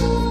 Deus.